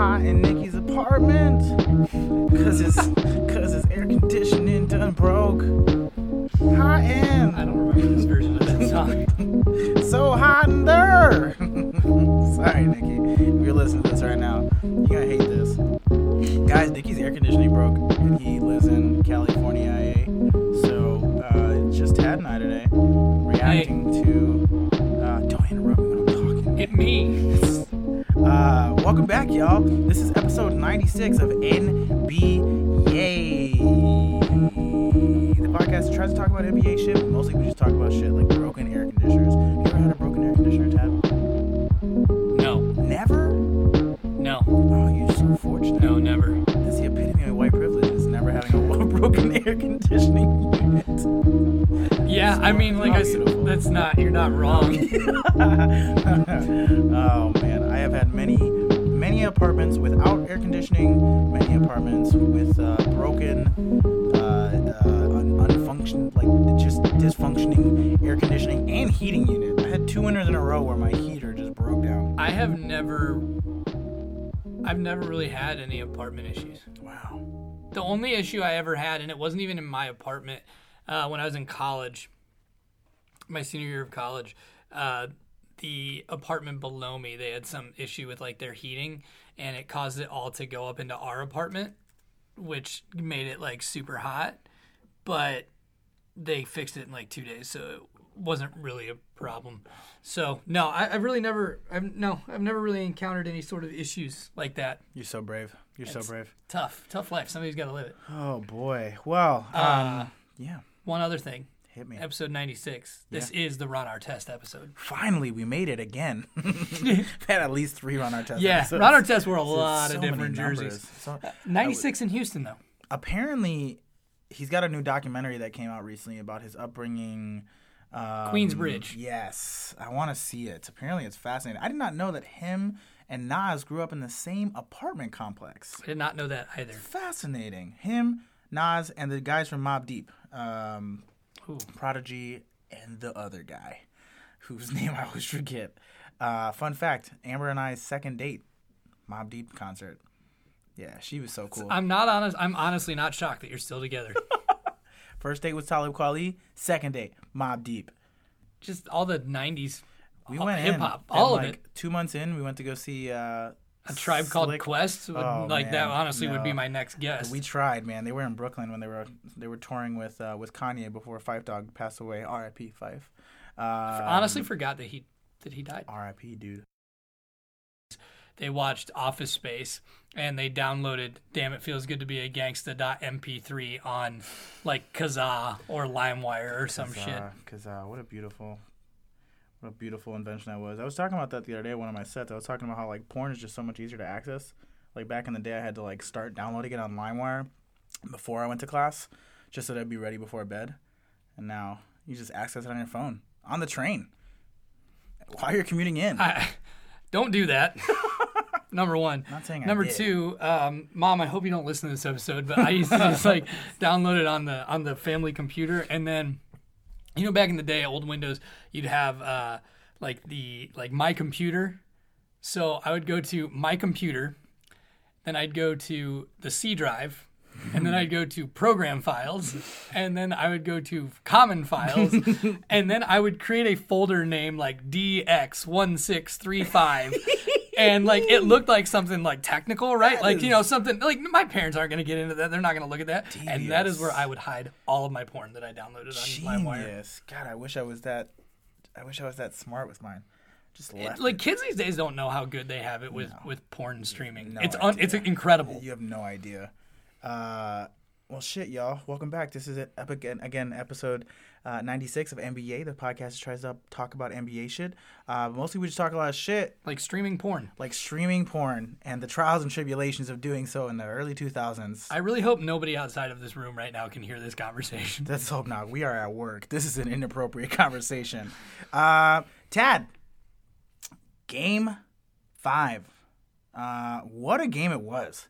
hot in Nicky's apartment. Cause his, cause his air conditioning done broke. Hot in. I don't remember this version of that song. So hot in there. Sorry, Nicky. If you're listening to this right now, you're gonna hate this. Guys, Nicky's air conditioning broke, and he lives in California, IA. So, uh, just Tad and I today reacting to. Uh, don't interrupt me when I'm talking. Hit me. Welcome back, y'all. This is episode 96 of NBA. The podcast tries to talk about NBA shit, but mostly we just talk about shit like broken air conditioners. You ever had a broken air conditioner, Tad? No, Never? no, Oh, you're so fortunate. no, never. That's the epitome of white privilege, is never having a broken air conditioning unit. Yeah, I mean, like I said, that's not. You're not wrong. oh man, I have had many, many apartments without air conditioning, many apartments with uh, broken, uh, uh, un- unfunction, like just dysfunctioning air conditioning and heating unit. I had two winters in a row where my heater just broke down. I have never. I've never really had any apartment issues. Wow. The only issue I ever had, and it wasn't even in my apartment, uh, when I was in college, my senior year of college, uh, the apartment below me, they had some issue with like their heating, and it caused it all to go up into our apartment, which made it like super hot. But they fixed it in like two days, so it wasn't really a problem. So no, I, I've really never, I've no, I've never really encountered any sort of issues like that. You're so brave. You're so brave. Tough, tough life. Somebody's got to live it. Oh boy. Well, um, Uh, yeah. One other thing, Hit me. episode 96. This is the Ron Artest episode. Finally, we made it again. We've had at least three run our tests. Yeah, episodes. Ron Artest wore a lot so of different jerseys. So, 96 in Houston, though. apparently, he's got a new documentary that came out recently about his upbringing. Um, Queensbridge. Yes, I want to see it. Apparently, it's fascinating. I did not know that him and Nas grew up in the same apartment complex. I did not know that either. Fascinating. Him, Nas, and the guys from Mobb Deep, um, Ooh. Prodigy, and the other guy, whose name I always forget. Uh, fun fact: Amber and I's second date, Mobb Deep concert. Yeah, she was so cool. I'm not honest. I'm honestly not shocked that you're still together. First date was Talib Kweli. Second date, Mobb Deep. Just all the 90s We went hip-hop, and, all of like, it. Two months in, we went to go see uh, A tribe called Slick- Quest. Would, Oh, like that man, honestly would be my next guess. We tried, man. They were in Brooklyn when they were they were touring with uh, with Kanye before Phife Dawg passed away. R.I.P. Phife. Uh, honestly forgot that he that he died. R.I.P. Dude. They watched Office Space and they downloaded Damn It Feels Good to Be a Gangsta.mp3 on like Kazaa or LimeWire or some shit. Because uh, what a beautiful, what a beautiful invention that was. I was talking about that the other day. at One of my sets. I was talking about how like porn is just so much easier to access. Like back in the day, I had to like start downloading it on LimeWire before I went to class, just so that I'd be ready before bed. And now you just access it on your phone on the train while you're commuting in. I, don't do that. Number one. Not saying I Number two, um, mom, I hope you don't listen to this episode, but I used to just like download it on the on the family computer, and then, you know, back in the day, old Windows, you'd have uh, like the like my computer. So I would go to my computer, then I'd go to the C drive, and then I'd go to program files, and then I would go to common files, and then I would create a folder name like DX1635. And like it looked like something like technical, right? like you know something like my parents aren't gonna get into that. They're not gonna look at that. And that is where I would hide all of my porn that I downloaded on LimeWire. Genius. God, I wish I was that. I wish I was that smart with mine. Just left. Like kids these days don't know how good they have it with with porn streaming. No it's un, it's incredible. You have no idea. Uh, well, shit, y'all. Welcome back. This is it. Again, again, episode uh, 96 of NBA, the podcast that tries to talk about NBA shit. Uh, mostly we just talk a lot of shit, Like streaming porn. like streaming porn and the trials and tribulations of doing so in the early 2000s. I really hope nobody outside of this room right now can hear this conversation. Let's hope not. We are at work. This is an inappropriate conversation. Uh, Tad, game five. Uh, what a game it was.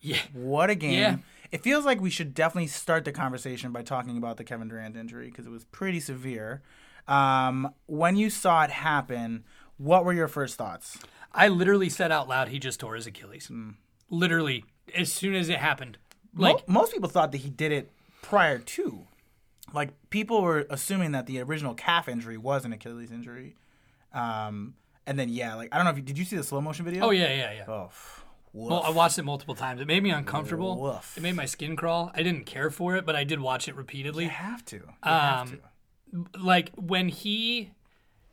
Yeah. What a game. Yeah. It feels like we should definitely start the conversation by talking about the Kevin Durant injury because it was pretty severe. Um, when you saw it happen, What were your first thoughts? I literally said out loud he just tore his Achilles. Literally, as soon as it happened. Like Mo- most people thought that he did it prior to. Like people were assuming that the original calf injury was an Achilles injury. Um, and then yeah, like I don't know if you, did you see the slow motion video? Oh yeah, yeah, yeah. Oh, woof. Well, I watched it multiple times. It made me uncomfortable. Woof. It made my skin crawl. I didn't care for it, but I did watch it repeatedly. you have to. You have Um, to. like when he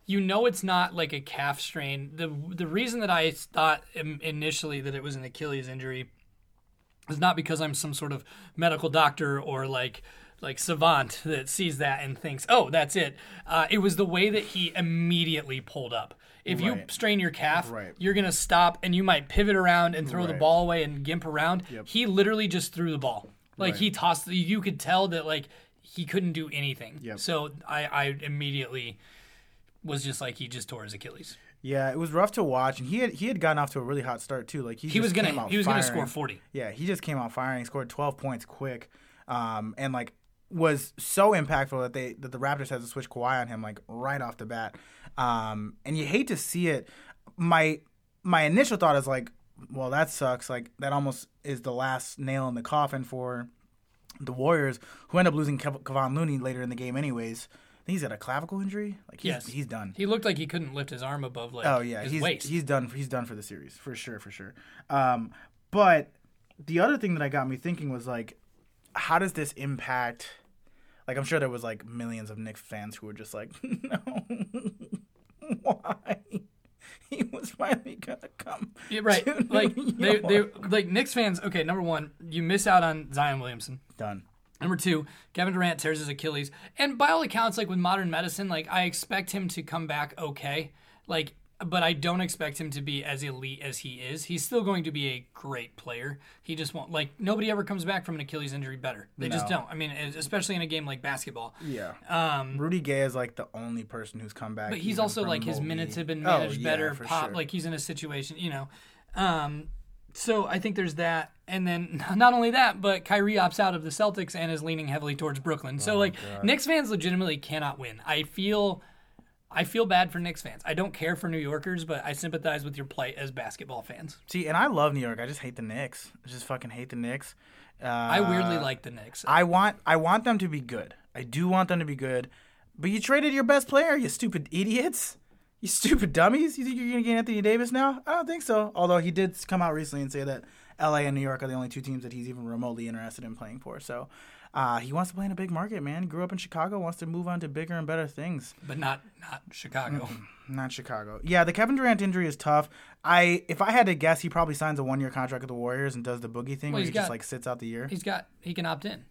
you know it's not like a calf strain the the reason that i thought initially that it was an achilles injury is not because i'm some sort of medical doctor or like like savant that sees that and thinks oh that's it uh, it was the way that he immediately pulled up if you strain your calf Right. you're gonna stop and you might pivot around and throw the ball away and gimp around he literally just threw the ball like Right. he tossed you could tell that like he couldn't do anything Yep. so I, I immediately was just like he just tore his Achilles. Yeah, it was rough to watch, and he had he had gotten off to a really hot start too. Like he, He was gonna he was gonna score forty. Yeah, he just came out firing. Scored 12 points quick, um, and like was so impactful that they that the Raptors had to switch Kawhi on him like right off the bat. Um, and you hate to see it. My my initial thought is like, well, that sucks. Like that almost is the last nail in the coffin for the Warriors, who end up losing Kev- Kevon Looney later in the game, anyways. I think he's got a clavicle injury. Like he's, Yes. he's done. He looked like he couldn't lift his arm above like Oh yeah, his he's waist. he's done. He's done for the series for sure, for sure. Um, but the other thing that I got me thinking was like, how does this impact? Like, I'm sure there was like millions of Knicks fans who were just like, no, why? He was finally gonna come. Yeah, right. Like they, they like Knicks fans. Okay, number one, you miss out on Zion Williamson. done. Number two, Kevin Durant tears his Achilles, and by all accounts, like with modern medicine, like I expect him to come back okay. Like, but I don't expect him to be as elite as he is. He's still going to be a great player. He just won't like nobody ever comes back from an Achilles injury better. They just don't. I mean, especially in a game like basketball. Yeah. Um, Rudy Gay is like the only person who's come back. but he's also like his minutes have been Oh, yeah, better. Pop sure. like he's in a situation, you know. Um, so I think there's that, and then not only that, but Kyrie opts out of the Celtics and is leaning heavily towards Brooklyn. So like Knicks fans legitimately cannot win. I feel. I feel bad for Knicks fans. I don't care for New Yorkers, but I sympathize with your plight as basketball fans. See, and I love New York. I just hate the Knicks. I just fucking hate the Knicks. Uh, I weirdly like the Knicks. I want I want them to be good. I do want them to be good. But you traded your best player, you stupid idiots. You stupid dummies. You think you're gonna get Anthony Davis now? I don't think so. Although he did come out recently and say that LA and New York are the only two teams that he's even remotely interested in playing for. So uh, he wants to play in a big market, man. Grew up in Chicago, wants to move on to bigger and better things. but not not Chicago. Not Chicago. Yeah, the Kevin Durant injury is tough. I if I had to guess, he probably signs a one year contract with the Warriors and does the boogie thing where he's he just like sits out the year. He's got he can opt in.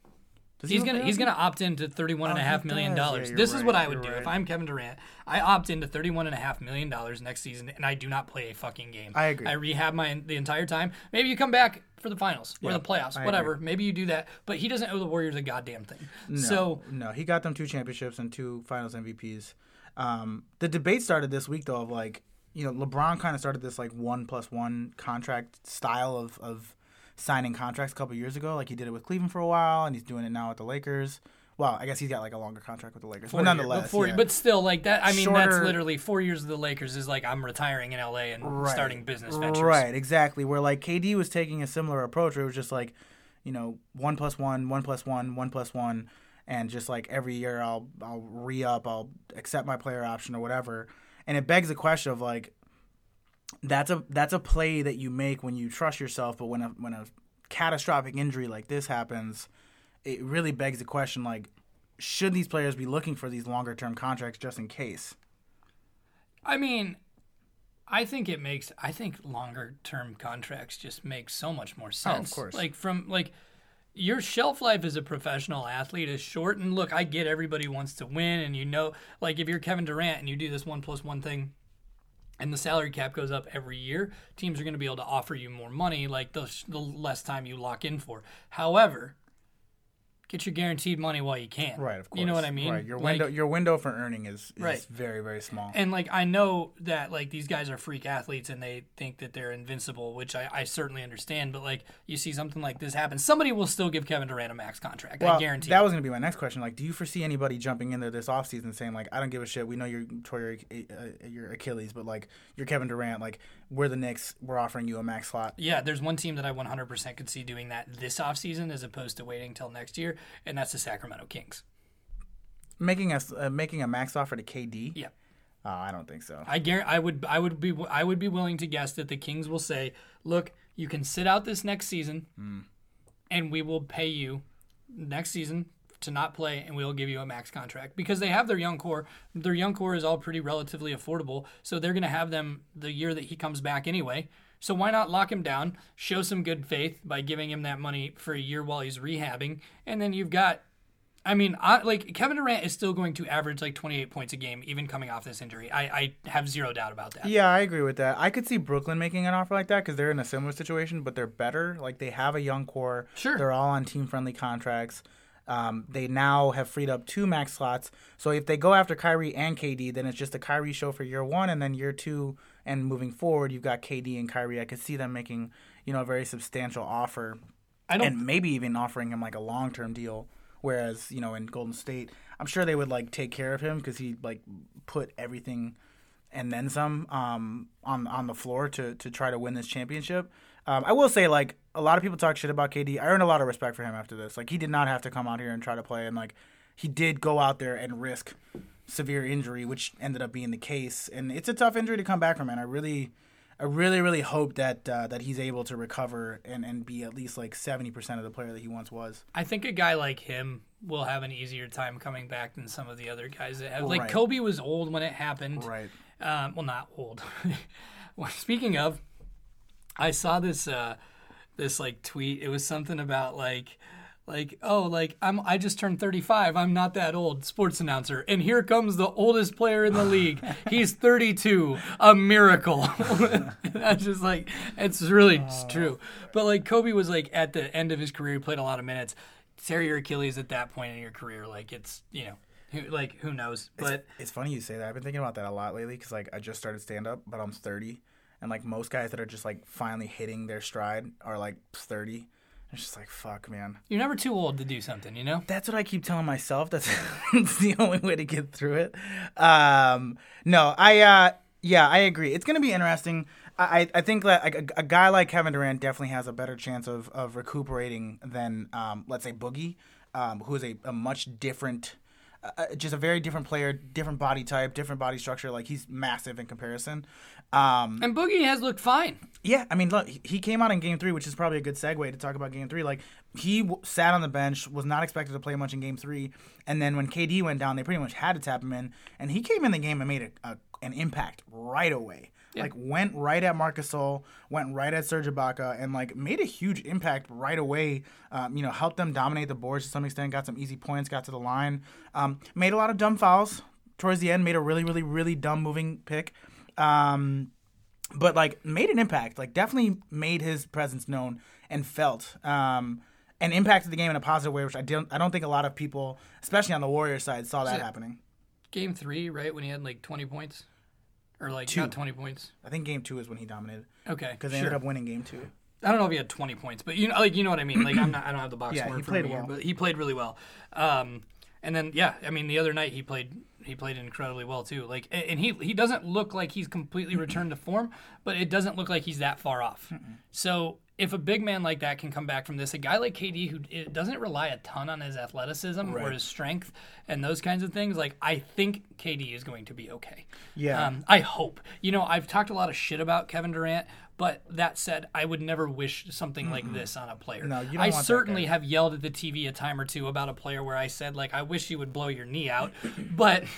Does He's a gonna he's gonna opt into thirty one and a Oh, half he million. Yeah, dollars. you're this is what I would do right. if I'm Kevin Durant. I opt into thirty one and a half million dollars next season, and I do not play a fucking game. I agree. I rehab my the entire time. Maybe you come back for the finals or the playoffs, I whatever. Maybe you do that, but he doesn't owe the Warriors a goddamn thing. No, So no, he got them two championships and two Finals MVPs. Um, the debate started this week though of like you know LeBron kind of started this like one plus one contract style of of signing contracts a couple years ago. Like he did it with Cleveland for a while, and he's doing it now with the Lakers. Well, I guess he's got like a longer contract with the Lakers, four but nonetheless, but, four- yeah. but still, like that. I mean, that's literally four years of the Lakers is like I'm retiring in LA and Right. starting business ventures. Right, exactly. Where like KD was taking a similar approach, where it was just like, you know, one plus one, one plus one, one plus one, and just like every year I'll I'll re up, I'll accept my player option or whatever. And it begs the question of like, that's a that's a play that you make when you trust yourself, but when a when a catastrophic injury like this happens, it really begs the question like, should these players be looking for these longer term contracts just in case? I mean, I think it makes. I think longer term contracts just make so much more sense. Oh, of course. Like from like your shelf life as a professional athlete is short. And look, I get everybody wants to win, and you know, like if you're Kevin Durant and you do this one plus one thing. And the salary cap goes up every year. Teams are going to be able to offer you more money, like the, the less time you lock in for. However, get your guaranteed money while you can. Right, of course. You know what I mean? Right. Your Like- window your window for earning is, is Right. very, very small. And like I know that like these guys are freak athletes and they think that they're invincible, which I, I certainly understand. But like you see something like this happen, somebody will still give Kevin Durant a max contract. I guarantee. That it. was going to be my next question. Like, do you foresee anybody jumping into this offseason saying, like, I don't give a shit. We know you're tore your, uh, your Achilles, but, like, you're Kevin Durant. Like, we're the Knicks. We're offering you a max slot. Yeah, there's one team that I 100% could see doing that this offseason as opposed to waiting till next year, and that's the Sacramento Kings. Making a, uh, making a max offer to KD? Yeah. Oh, I don't think so. I guarantee I would I would be I would be willing to guess that the Kings will say, "Look, you can sit out this next season, and we will pay you next season to not play, and we will give you a max contract because they have their young core. Their young core is all pretty relatively affordable, so they're going to have them the year that he comes back anyway. So why not lock him down, show some good faith by giving him that money for a year while he's rehabbing, and then you've got I mean, I, like Kevin Durant is still going to average like 28 points a game, even coming off this injury. I, I have zero doubt about that. Yeah, I agree with that. I could see Brooklyn making an offer like that because they're in a similar situation, but they're better. Like they have a young core. Sure. They're all on team friendly contracts. Um, they now have freed up two max slots. So if they go after Kyrie and KD, then it's just a Kyrie show for year one, and then year two and moving forward, you've got KD and Kyrie. I could see them making you know a very substantial offer, I don't. and maybe even offering him like a long term deal. Whereas you know in Golden State, I'm sure they would like take care of him because he like put everything and then some um, on on the floor to to try to win this championship. Um, I will say like a lot of people talk shit about KD. I earned a lot of respect for him after this. Like he did not have to come out here and try to play, and like he did go out there and risk severe injury, which ended up being the case. And it's a tough injury to come back from. And I really. I really, really hope that uh, that he's able to recover and, and be at least like seventy percent of the player that he once was. I think a guy like him will have an easier time coming back than some of the other guys that have. Like Right. Kobe was old when it happened. Right. Um, well, not old. well, speaking of, I saw this uh, this like tweet. It was something about like like oh like I'm I just turned 35. I'm not that old. Sports announcer. And here comes the oldest player in the league. He's 32. A miracle. That's just like it's really it's true. But like Kobe was like at the end of his career, he played a lot of minutes. Tear your Achilles at that point in your career, like it's you know, who, like who knows? But It's funny you say that. I've been thinking about that a lot lately because like I just started stand up, but I'm 30, and like most guys that are just like finally hitting their stride are like 30. It's just like fuck, man. you're never too old to do something, you know. That's what I keep telling myself. That's, that's the only way to get through it. Um, no, I uh, yeah, I agree. It's gonna be interesting. I, I think that a, a guy like Kevin Durant definitely has a better chance of, of recuperating than um, let's say Boogie, um, who is a, a much different, uh, just a very different player, different body type, different body structure. Like he's massive in comparison. Um, And Boogie has looked fine. yeah, I mean, look, he- came out in game three, which is probably a good segue to talk about game three. Like, he w- sat on the bench, was not expected to play much in game three. And then when KD went down, they pretty much had to tap him in. And he came in the game and made a, a, an impact right away. Like, went right at Marc Gasol, went right at Serge Ibaka, and, like, made a huge impact right away. Um, you know, helped them dominate the boards to some extent, got some easy points, got to the line. Um, made a lot of dumb fouls towards the end, made a really, really, really dumb moving pick. Um, but like made an impact like definitely made his presence known and felt um and impacted the game in a positive way which i don't i don't think a lot of people especially on the warrior side saw that happening Game three, right when he had like 20 points, or like Two. not 20 points. i think game two is when he dominated Okay, because they sure. ended up winning game two I don't know if he had 20 points, but you know, like you know what I mean. Like I'm not, I don't have the box Yeah, score he in front of me well. but he played really well. Um, and then yeah, I mean the other night he played he played incredibly well too. Like and he he doesn't look like he's completely returned to form, but it doesn't look like he's that far off. So if a big man like that can come back from this, a guy like KD who doesn't rely a ton on his athleticism or his strength and those kinds of things, like I think KD is going to be okay. Yeah. Um, I hope. You know, I've talked a lot of shit about Kevin Durant, but that said, I would never wish something like this on a player. No, you don't I certainly have yelled at the TV a time or two about a player where I said, like, I wish you would blow your knee out, but.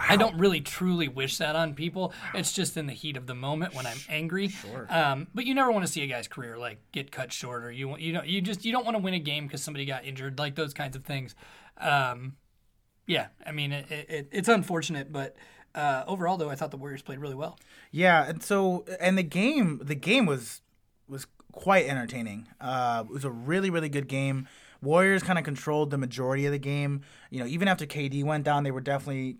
I don't really truly wish that on people. It's just in the heat of the moment when I'm angry. Um, but you never want to see a guy's career like get cut short, or you you know you just you don't want to win a game because somebody got injured, like those kinds of things. Um, yeah, I mean it, it, it's unfortunate, but uh, overall though, I thought the Warriors played really well. yeah and so and the game the game was was quite entertaining uh it was a really really good game Warriors kind of controlled the majority of the game. You know, even after KD went down, they were definitely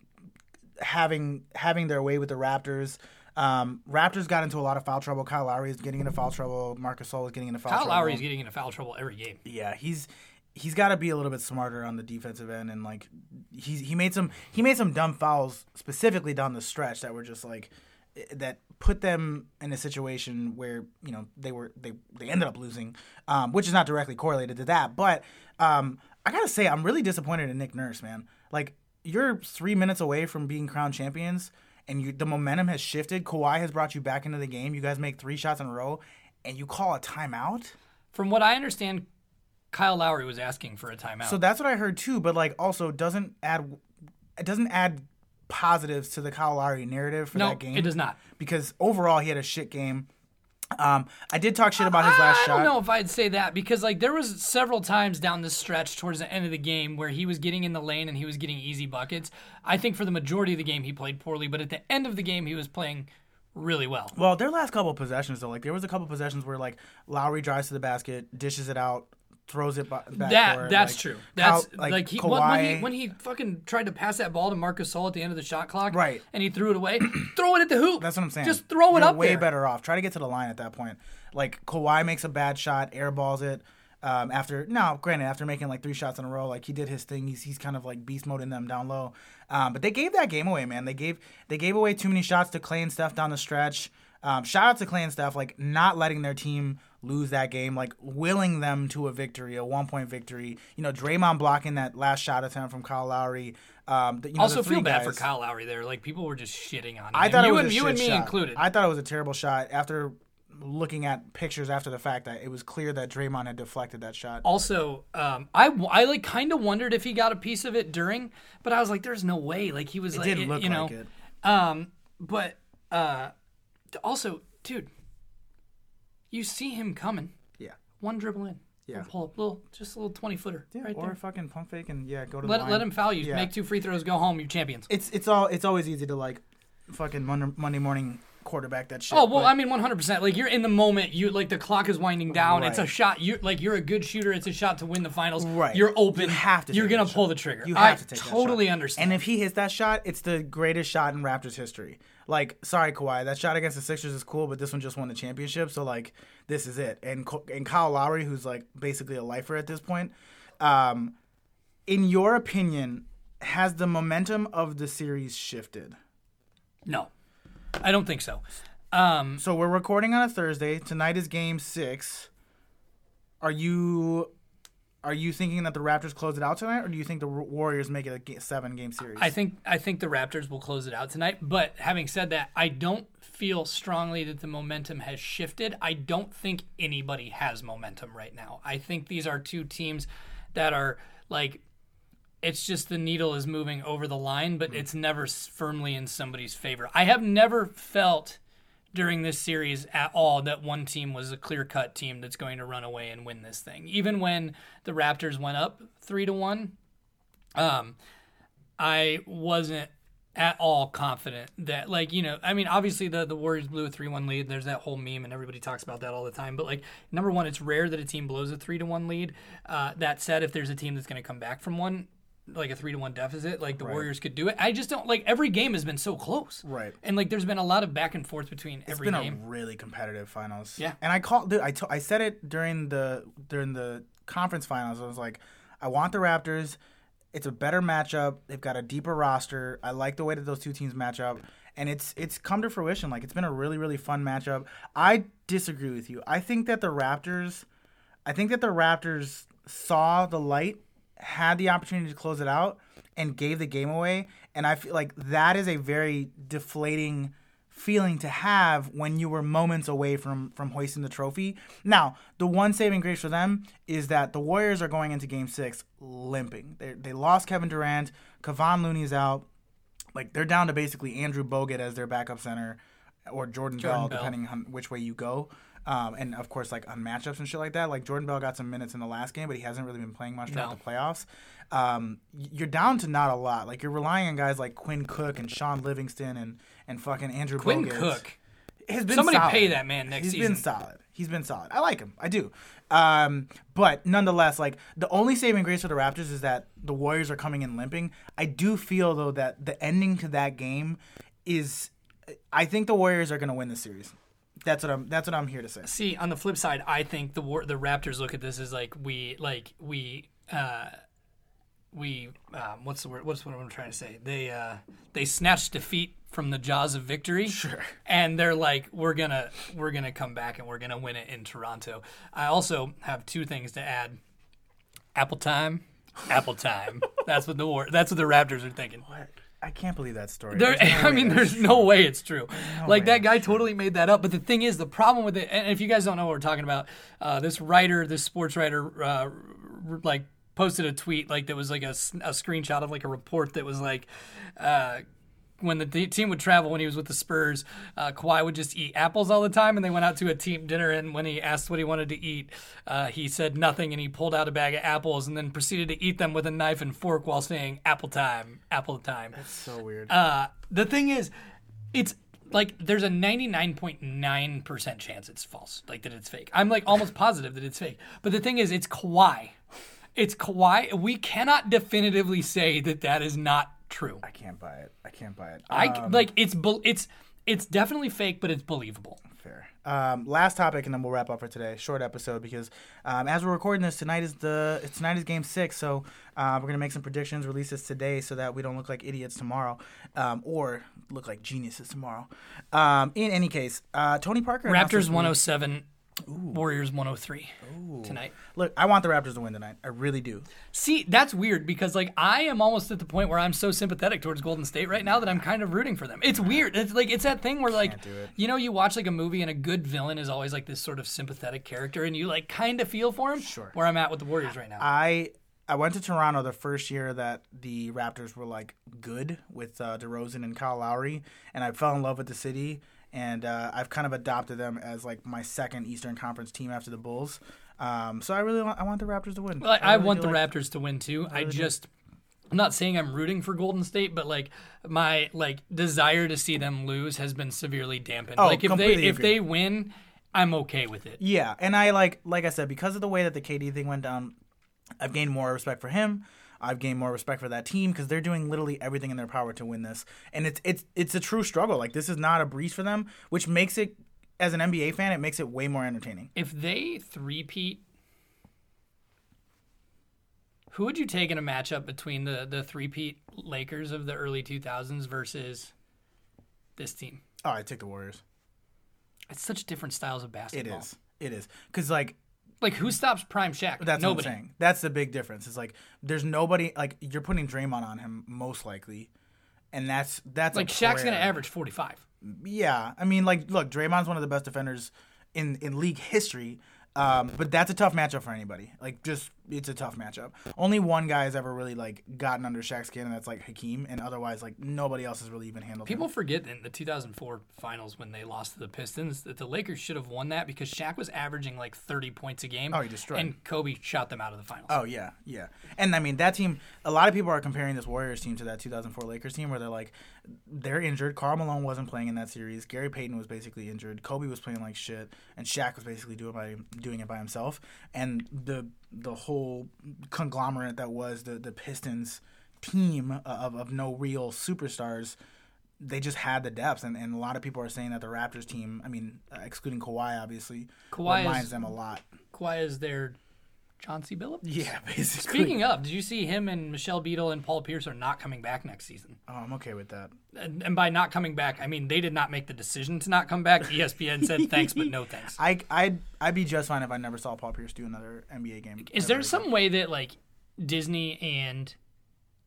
having having their way with the Raptors. Um, Raptors got into a lot of foul trouble. Kyle Lowry is getting into foul trouble. Marcus Gasol is getting into foul trouble. Kyle trouble. Lowry's getting into foul trouble every game. yeah, he's he's got to be a little bit smarter on the defensive end, and like he's he made some he made some dumb fouls specifically down the stretch that were just like eh, that put them in a situation where you know they were they they ended up losing, um, which is not directly correlated to that. But um, I gotta say, I'm really disappointed in Nick Nurse, man. Like you're three minutes away from being crowned champions, and you the momentum has shifted. Kawhi has brought you back into the game. You guys make three shots in a row, and you call a timeout. From what I understand, Kyle Lowry was asking for a timeout. So that's what I heard too, but like also doesn't add it doesn't add positives to the Kyle Lowry narrative for no, that game. it does not. because overall he had a shit game. Um, I did talk shit about his last I shot. I don't know if I'd say that because like there was several times down the stretch towards the end of the game where he was getting in the lane and he was getting easy buckets. I think for the majority of the game he played poorly, but at the end of the game he was playing really well. Well, their last couple of possessions though, like there was a couple of possessions where like Lowry drives to the basket, dishes it out, throws it back. That that's like, true. That's like, he when, when he when he fucking tried to pass that ball to Marcus Gasol at the end of the shot clock, Right. And he threw it away. throw it at the hoop. That's what I'm saying. Just throw it You're up way there. better off. Try to get to the line at that point. Like Kawhi makes a bad shot, airballs it. Um, after no, granted, after making like three shots in a row, like he did his thing. He's he's kind of like beast moding them down low. Um, but they gave that game away, man. They gave they gave away too many shots to Clay and Steph down the stretch. Um, shout out to Clay and Steph, like not letting their team lose that game, like willing them to a victory, a one point victory. You know, Draymond blocking that last shot attempt from Kyle Lowry. Um, the, you know, also feel bad guys. for Kyle Lowry there. Like people were just shitting on him. I thought you it was and a you and me shot. included. I thought it was a terrible shot. After looking at pictures after the fact, that it was clear that Draymond had deflected that shot. also, um, I, I like kind of wondered if he got a piece of it during, but I was like, there's no way. Like he was It like, didn't look you know, like it. Um, but uh, also, dude, you see him coming. Yeah. One dribble in. Yeah. Pull up, little, just a little twenty footer right or there. fucking pump fake and yeah, go to the Let, line. let him foul you. Yeah. Make two free throws. Go home. You're champions. It's it's all it's always easy to like fucking Monday, Monday morning quarterback that shit. Oh well, but- I mean, one hundred percent. Like you're in the moment. You like the clock is winding down. It's a shot. You like you're a good shooter. It's a shot to win the finals. Right. You're open. You have to. You're gonna pull shot. the trigger. You I have to take that totally understand. And if he hits that shot, it's the greatest shot in Raptors history. Like, sorry, Kawhi, that shot against the Sixers is cool, but this one just won the championship, so like, this is it. And and Kyle Lowry, who's like basically a lifer at this point, um, in your opinion, has the momentum of the series shifted? no, I don't think so. Um, So we're recording on a Thursday. Tonight is Game Six. Are you are you thinking that the Raptors close it out tonight, or do you think the Warriors make it a seven game series? I think I think the Raptors will close it out tonight. But having said that, I don't feel strongly that the momentum has shifted. I don't think anybody has momentum right now. I think these are two teams that are like it's just the needle is moving over the line, but hmm. it's never firmly in somebody's favor. I have never felt during this series at all that one team was a clear cut team that's going to run away and win this thing. Even when the Raptors went up three to one, um, I wasn't at all confident that like you know i mean obviously the the warriors blew a 3-1 lead. There's that whole meme and everybody talks about that all the time. But like number one it's rare that a team blows a 3 to 1 lead. Uh, that said if there's a team that's going to come back from one like a 3 to 1 deficit like the warriors could do it i just don't like every game has been so close Right. and like there's been a lot of back and forth between It's every been game a really competitive finals. Yeah. and I called. Dude, I to- I said it during the during the conference finals. I was like, I want the Raptors. It's a better matchup. They've got a deeper roster. I like the way that those two teams match up, and it's it's come to fruition. Like it's been a really really fun matchup. I disagree with you. I think that the Raptors, I think that the Raptors saw the light, had the opportunity to close it out, and gave the game away. And I feel like that is a very deflating feeling to have when you were moments away from from hoisting the trophy. Now, the one saving grace for them is that the Warriors are going into Game Six limping. They they lost Kevin Durant, Kevon Looney's out. Like they're down to basically Andrew Bogut as their backup center, or Jordan, Jordan Bell, Bell. depending on which way you go. Um, and of course, like on matchups and shit like that. Like Jordan Bell got some minutes in the last game, but he hasn't really been playing much throughout No. the playoffs. Um, you're down to not a lot. Like you're relying on guys like Quinn Cook and Shaun Livingston and and fucking Andrew quinn Bogut cook has been somebody solid. pay that man next He's season He's been solid. He's been solid. I like him. I do. Um, but nonetheless, like the only saving grace for the Raptors is that the Warriors are coming in limping. I do feel though that the ending to that game is. I think the Warriors are going to win the series. That's what I'm. That's what I'm here to say. See, on the flip side, I think the war, the Raptors look at this as like we like we uh, we um, what's the word? What's what I'm trying to say? They uh, they snatched defeat from the jaws of victory. Sure. And they're like, we're gonna we're gonna come back and we're gonna win it in Toronto. I also have two things to add. Apple time, Apple time. that's what the war. That's what the Raptors are thinking. What? I can't believe that story. There, no I mean, there's no way it's true. like that guy totally made that up. But the thing is, the problem with it, and if you guys don't know what we're talking about, uh, this writer, this sports writer, uh, like posted a tweet like that was like a screenshot of like a report that was like. Uh, when the team would travel, when he was with the Spurs, uh, Kawhi would just eat apples all the time, and they went out to a team dinner. And when he asked what he wanted to eat, uh, he said nothing, and he pulled out a bag of apples, and then proceeded to eat them with a knife and fork while saying "apple time, apple time." That's so weird. Uh, the thing is, it's like there's a 99.9% chance it's false, like that it's fake. I'm like almost positive that it's fake. But the thing is, it's Kawhi. It's Kawhi. We cannot definitively say that that is not true. I can't buy it. I can't buy it. I Um, like it's it's it's definitely fake, but it's believable. Fair. Um, last topic, and then we'll wrap up for today. Short episode because um, as we're recording this tonight is the it's tonight is game six, so uh, we're gonna make some predictions, release this today, so that we don't look like idiots tomorrow, um, or look like geniuses tomorrow. Um, in any case, uh, Tony Parker. announced this Raptors week- 107, Warriors 103 tonight. Look, I want the Raptors to win tonight. I really do. See, that's weird because like I am almost at the point where I'm so sympathetic towards Golden State right now that I'm kind of rooting for them. It's weird. It's like it's that thing where like Can't do it. you know you watch like a movie and a good villain is always like this sort of sympathetic character and you like kind of feel for him. Sure. Where I'm at with the Warriors right now. I I went to Toronto the first year that the Raptors were like good with uh, DeRozan and Kyle Lowry, and I fell in love with the city. And uh, I've kind of adopted them as like my second Eastern Conference team after the Bulls. Um, so I really want, I want the Raptors to win. Like, I, really want the like- Raptors to win too. I just I'm not saying I'm rooting for Golden State, but like my like desire to see them lose has been severely dampened. Oh, like if they completely if they win, I'm okay with it. Yeah, and I like like I said because of the way that the KD thing went down, I've gained more respect for him. I've gained more respect for that team because they're doing literally everything in their power to win this, and it's it's it's a true struggle. Like this is not a breeze for them, which makes it as an NBA fan, it makes it way more entertaining. If they three-peat, who would you take in a matchup between the the three-peat Lakers of the early 2000s versus this team? Oh, I take the Warriors. It's such different styles of basketball. It is. It is because like Like who stops Prime Shaq? that's Nobody. what I'm saying. That's the big difference. It's like there's nobody like you're putting Draymond on him most likely, and that's that's Like Shaq's gonna average 45. Yeah, I mean, like, look, Draymond's one of the best defenders in in league history. Um, but that's a tough matchup for anybody. Like, just it's a tough matchup. Only one guy has ever really like gotten under Shaq's skin, and that's like Hakeem. And otherwise, like nobody else has really even handled. People him. forget in the 2004 finals when they lost to the Pistons that the Lakers should have won that because Shaq was averaging like 30 points a game. Oh, he destroyed And Kobe shot them out of the finals. Oh yeah, yeah. And I mean that team. A lot of people are comparing this Warriors team to that 2004 Lakers team, where they're like, they're injured. Karl Malone wasn't playing in that series. Gary Payton was basically injured. Kobe was playing like shit, and Shaq was basically doing by doing it by himself. And the the whole conglomerate that was the the Pistons team of of no real superstars. They just had the depth, and, and a lot of people are saying that the Raptors team, I mean, excluding Kawhi, obviously, Kawhi reminds is- them a lot. Kawhi is their Chauncey Billups. Yeah, basically. Speaking of, did you see him and Michelle Beadle and Paul Pierce are not coming back next season? oh, I'm okay with that. And, and by not coming back, I mean they did not make the decision to not come back. ESPN said thanks, but no thanks. I I'd I'd be just fine if I never saw Paul Pierce do another NBA game. Is there again. some way that like Disney and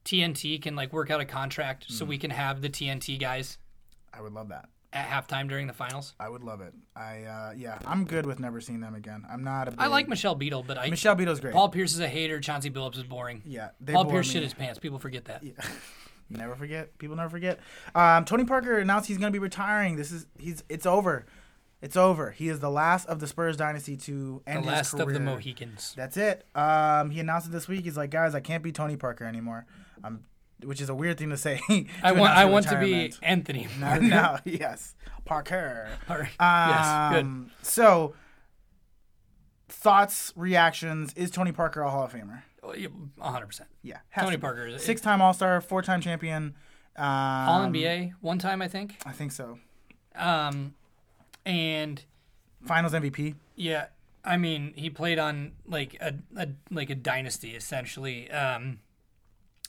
TNT can like work out a contract Hmm. so we can have the TNT guys I would love that. At halftime during the finals? I would love it. I uh, yeah, I'm good with never seeing them again. I'm not a. Big, I like Michelle Beadle, but I Michelle Beadle's great. Paul Pierce is a hater. Chauncey Billups is boring. yeah, they Paul Pierce me. shit his pants. People forget that. Yeah. Never forget. People never forget. Um, Tony Parker announced he's going to be retiring. This is he's it's over. It's over. He is the last of the Spurs dynasty to The end last his of career. the Mohicans. That's it. Um, he announced it this week. He's like, guys, I can't be Tony Parker anymore. Um, which is a weird thing to say. to I want. I want to be. Anthony. No, no, yes, Parker. All right. yes. Good. Um, So, thoughts, reactions. Is Tony Parker a Hall of Famer? Oh, 100%. Yeah, Tony to. Parker is six-time All-Star, four-time champion. Um, All NBA one time, I think. I think so. Um, and Finals MVP. yeah, I mean, he played on like a, a like a dynasty essentially. Um,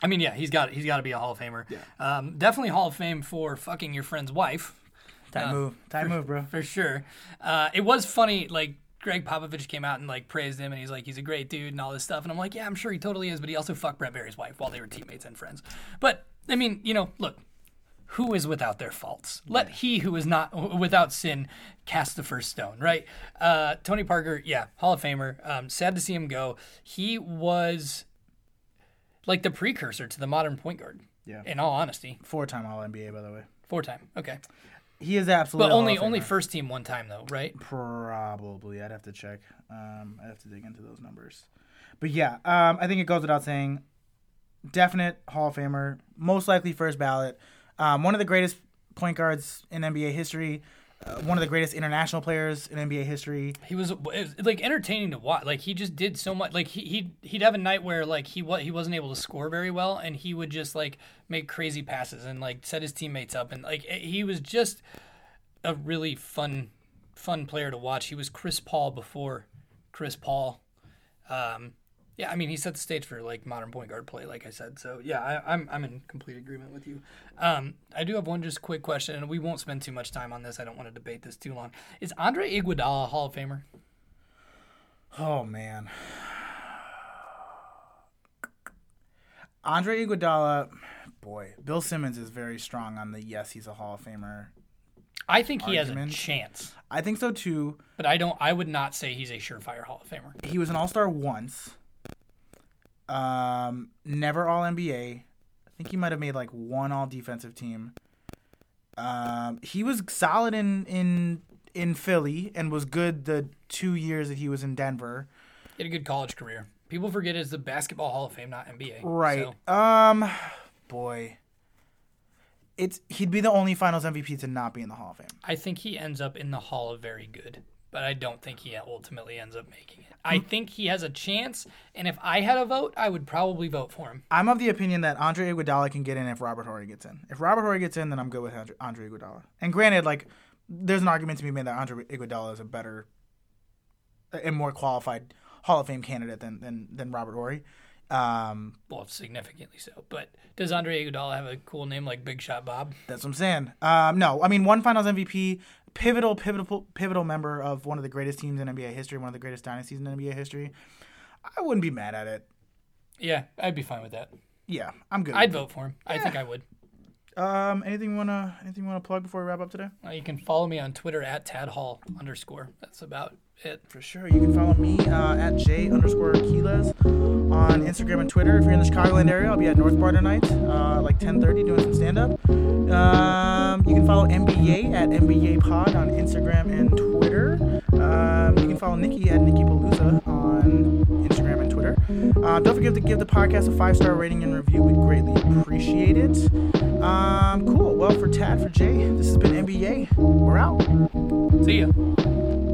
I mean, yeah, he's got he's got to be a Hall of Famer. Yeah. Um, definitely Hall of Fame for fucking your friend's wife. Time Uh, move. Time move, bro. for sure. Uh, it was funny, like Gregg Popovich came out and like praised him, and he's like, he's a great dude and all this stuff. And I'm like, yeah, I'm sure he totally is, but he also fucked Brent Barry's wife while they were teammates and friends. But I mean, you know, look, who is without their faults? Let he who is not w- without sin cast the first stone, right? Uh, Tony Parker, yeah, Hall of Famer. Um, sad to see him go. He was like the precursor to the modern point guard. Yeah. In all honesty, Four-time All-NBA, by the way. four time. Okay, He is absolutely. but only only first team one time though, right? Probably. I'd have to check. Um, I'd have to dig into those numbers. But yeah, um, I think it goes without saying. Definite Hall of Famer, most likely first ballot. Um, one of the greatest point guards in NBA history. Uh, one of the greatest international players in NBA history. He was, was, like entertaining to watch. Like he just did so much. Like he he'd, he'd have a night where like he what he wasn't able to score very well, and he would just like make crazy passes and like set his teammates up, and like he was just a really fun fun player to watch. He was Chris Paul before Chris Paul. Um, yeah, I mean he set the stage for like modern point guard play, like I said. So yeah, I, I'm I'm in complete agreement with you. Um, I do have one just quick question, and we won't spend too much time on this. I don't want to debate this too long. Is Andre Iguodala a Hall of Famer? Oh man. Andre Iguodala, boy, Bill Simmons is very strong on the yes, he's a Hall of Famer. I think he has a chance, I think so too. but I don't. I would not say he's a surefire Hall of Famer. He was an All Star once. Um, never All NBA. I think he might have made like one All Defensive Team. Um, he was solid in in in Philly and was good the two years that he was in Denver. He had a good college career. People forget it's the Basketball Hall of Fame, not NBA. Right. So, Um, boy, it's he'd be the only Finals MVP to not be in the Hall of Fame. I think he ends up in the Hall of Very Good, but I don't think he ultimately ends up making it. I think he has a chance, and if I had a vote, I would probably vote for him. I'm of the opinion that Andre Iguodala can get in if Robert Horry gets in. If Robert Horry gets in, then I'm good with Andre, Andre Iguodala. And granted, like, there's an argument to be made that Andre Iguodala is a better and more qualified Hall of Fame candidate than than, than Robert Horry. Um, Well, significantly so. But does Andre Iguodala have a cool name like Big Shot Bob? that's what I'm saying. Um, no, I mean one Finals MVP, pivotal, pivotal, pivotal member of one of the greatest teams in NBA history, one of the greatest dynasties in NBA history. I wouldn't be mad at it. Yeah, I'd be fine with that. Yeah, I'm good. I'd vote for him. I think I would. Um, anything you wanna anything you wanna plug before we wrap up today? Uh, you can follow me on Twitter at Tad Hall underscore. That's about it. For sure. You can follow me uh, at J underscore Quiles on Instagram and Twitter. If you're in the Chicagoland area, I'll be at North Bar tonight, uh, like 10:30, doing some stand up. Um, you can follow NBA at NBA Pod on Instagram and Twitter. Um, you can follow Nicky at Nicky Palooza on Instagram and Twitter. Uh, don't forget to give the podcast a five star rating and review. We'd greatly appreciate it. Um, cool. Well, for Tad, for Jay, this has been NBA. We're out. See ya.